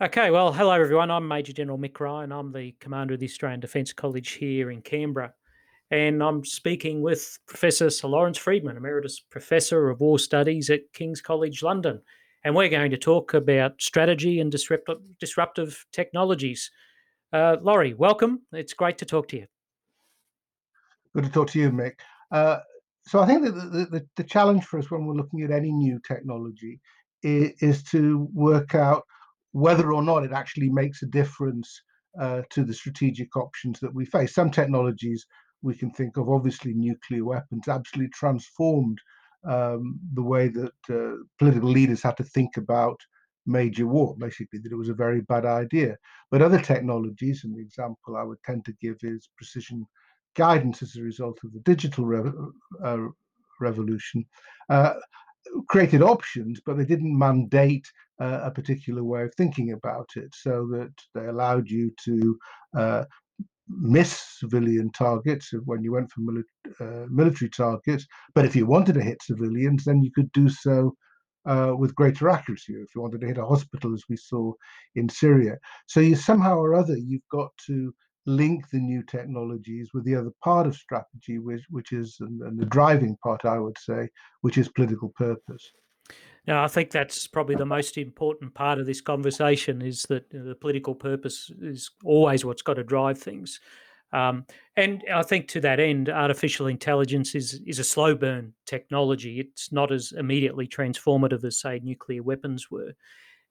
Okay, well, hello everyone. I'm Major General Mick Ryan. I'm the commander of the Australian Defence College here in Canberra. And I'm speaking with Professor Sir Lawrence Freedman, Emeritus Professor of War Studies at King's College London. And we're going to talk about strategy and disruptive, disruptive technologies. Uh, Laurie, welcome. It's great to talk to you. Good to talk to you, Mick. Uh, so I think that the, the, the, challenge for us when we're looking at any new technology is, is to work out whether or not it actually makes a difference uh, to the strategic options that we face. Some technologies we can think of, obviously, nuclear weapons absolutely transformed um, the way that uh, political leaders had to think about major war, basically, that it was a very bad idea. But other technologies, and the example I would tend to give is precision guidance as a result of the digital re- uh, revolution, uh, created options, but they didn't mandate uh, a particular way of thinking about it, so that they allowed you to uh, miss civilian targets when you went for mili- uh, military targets. But if you wanted to hit civilians, then you could do so uh, with greater accuracy. If you wanted to hit a hospital, as we saw in Syria, so you somehow or other you've got to link the new technologies with the other part of strategy, which which is and, and the driving part, I would say, which is political purpose. Now, I think that's probably the most important part of this conversation is that the political purpose is always what's got to drive things. Um, and I think to that end, artificial intelligence is is a slow burn technology. It's not as immediately transformative as say nuclear weapons were.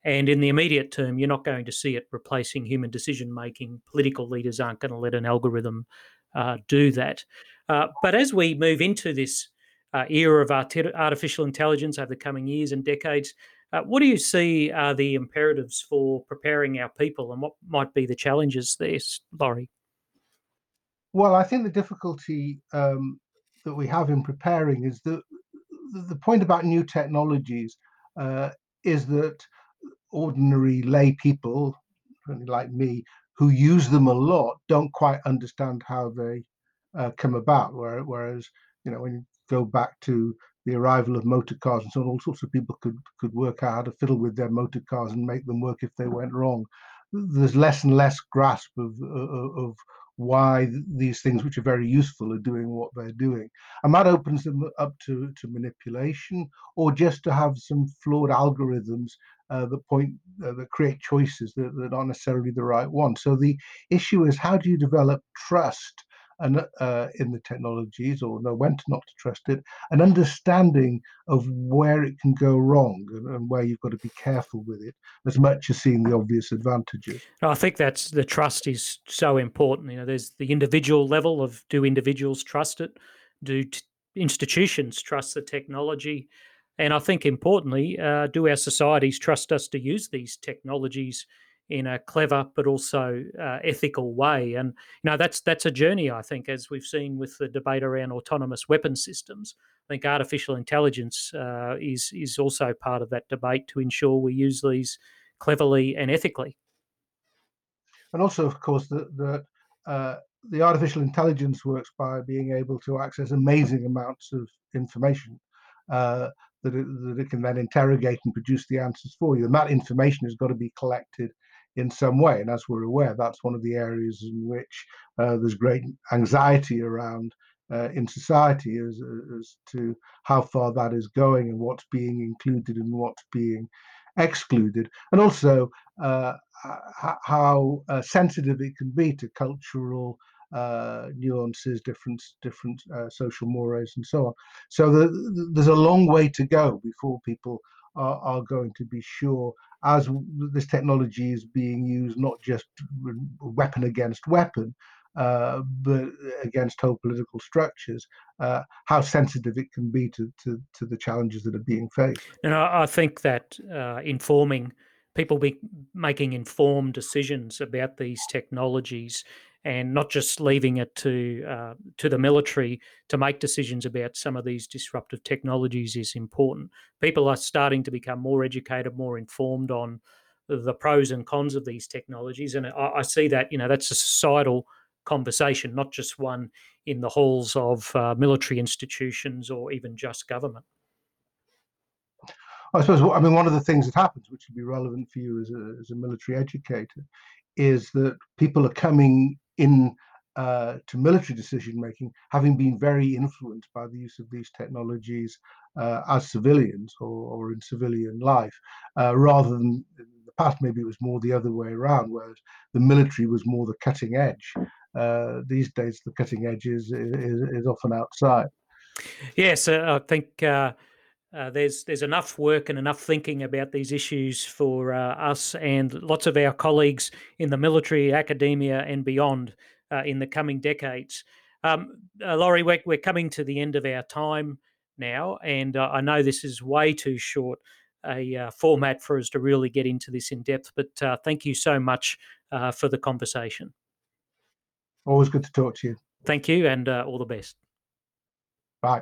And in the immediate term, you're not going to see it replacing human decision making. Political leaders aren't going to let an algorithm uh, do that. Uh, but as we move into this uh, era of artificial intelligence over the coming years and decades, uh, what do you see are the imperatives for preparing our people and what might be the challenges there, Laurie? Well, I think the difficulty um, that we have in preparing is that the point about new technologies uh, is that ordinary lay people, like me, who use them a lot, don't quite understand how they uh, come about. Whereas, you know, when go back to the arrival of motor cars and so on, all sorts of people could could work out how to fiddle with their motor cars and make them work if they went wrong. There's less and less grasp of of, of why these things, which are very useful, are doing what they're doing. And that opens them up to, to manipulation or just to have some flawed algorithms uh, that point uh, that create choices that, that aren't necessarily the right one. So the issue is how do you develop trust and uh, in the technologies or know when to not to trust it, an understanding of where it can go wrong and, and, where you've got to be careful with it, as much as seeing the obvious advantages. I think that's the trust is so important. You know, there's the individual level of do individuals trust it, do t- institutions trust the technology, and I think importantly, uh, do our societies trust us to use these technologies? In a clever but also uh, ethical way. And you know that's that's a journey I think, as we've seen with the debate around autonomous weapon systems. I think artificial intelligence uh, is is also part of that debate to ensure we use these cleverly and ethically. And also, of course, that the, uh, the artificial intelligence works by being able to access amazing amounts of information. Uh, that it, that it can then interrogate and produce the answers for you. And that information has got to be collected in some way. And as we're aware, that's one of the areas in which uh, there's great anxiety around uh, in society as, as to how far that is going and what's being included and what's being excluded, and also uh, how uh, sensitive it can be to cultural uh, nuances, different different uh, social mores, and so on. So the, there's a long way to go before people are, are going to be sure as this technology is being used not just weapon against weapon, uh, but against whole political structures, uh, how sensitive it can be to, to, to, the challenges that are being faced. And I, I think that uh, informing people be making informed decisions about these technologies and not just leaving it to uh, to the military to make decisions about some of these disruptive technologies is important. People are starting to become more educated, more informed on the pros and cons of these technologies, and I, I see that you know that's a societal conversation, not just one in the halls of uh, military institutions or even just government. I suppose, I mean, one of the things that happens, which would be relevant for you as a, as a military educator, is that people are coming in uh, to military decision making, having been very influenced by the use of these technologies uh, as civilians or, or, in civilian life, uh, rather than in the past, maybe it was more the other way around, whereas the military was more the cutting edge. Uh, these days, the cutting edge is, is, is often outside. Yes, uh, I think uh, uh, there's there's enough work and enough thinking about these issues for uh, us and lots of our colleagues in the military, academia, and beyond uh, in the coming decades. Um, uh, Laurie, we're, we're, coming to the end of our time now, and uh, I know this is way too short a format for us to really get into this in depth. But thank you so much for the conversation. Always good to talk to you. Thank you, and all the best. Bye.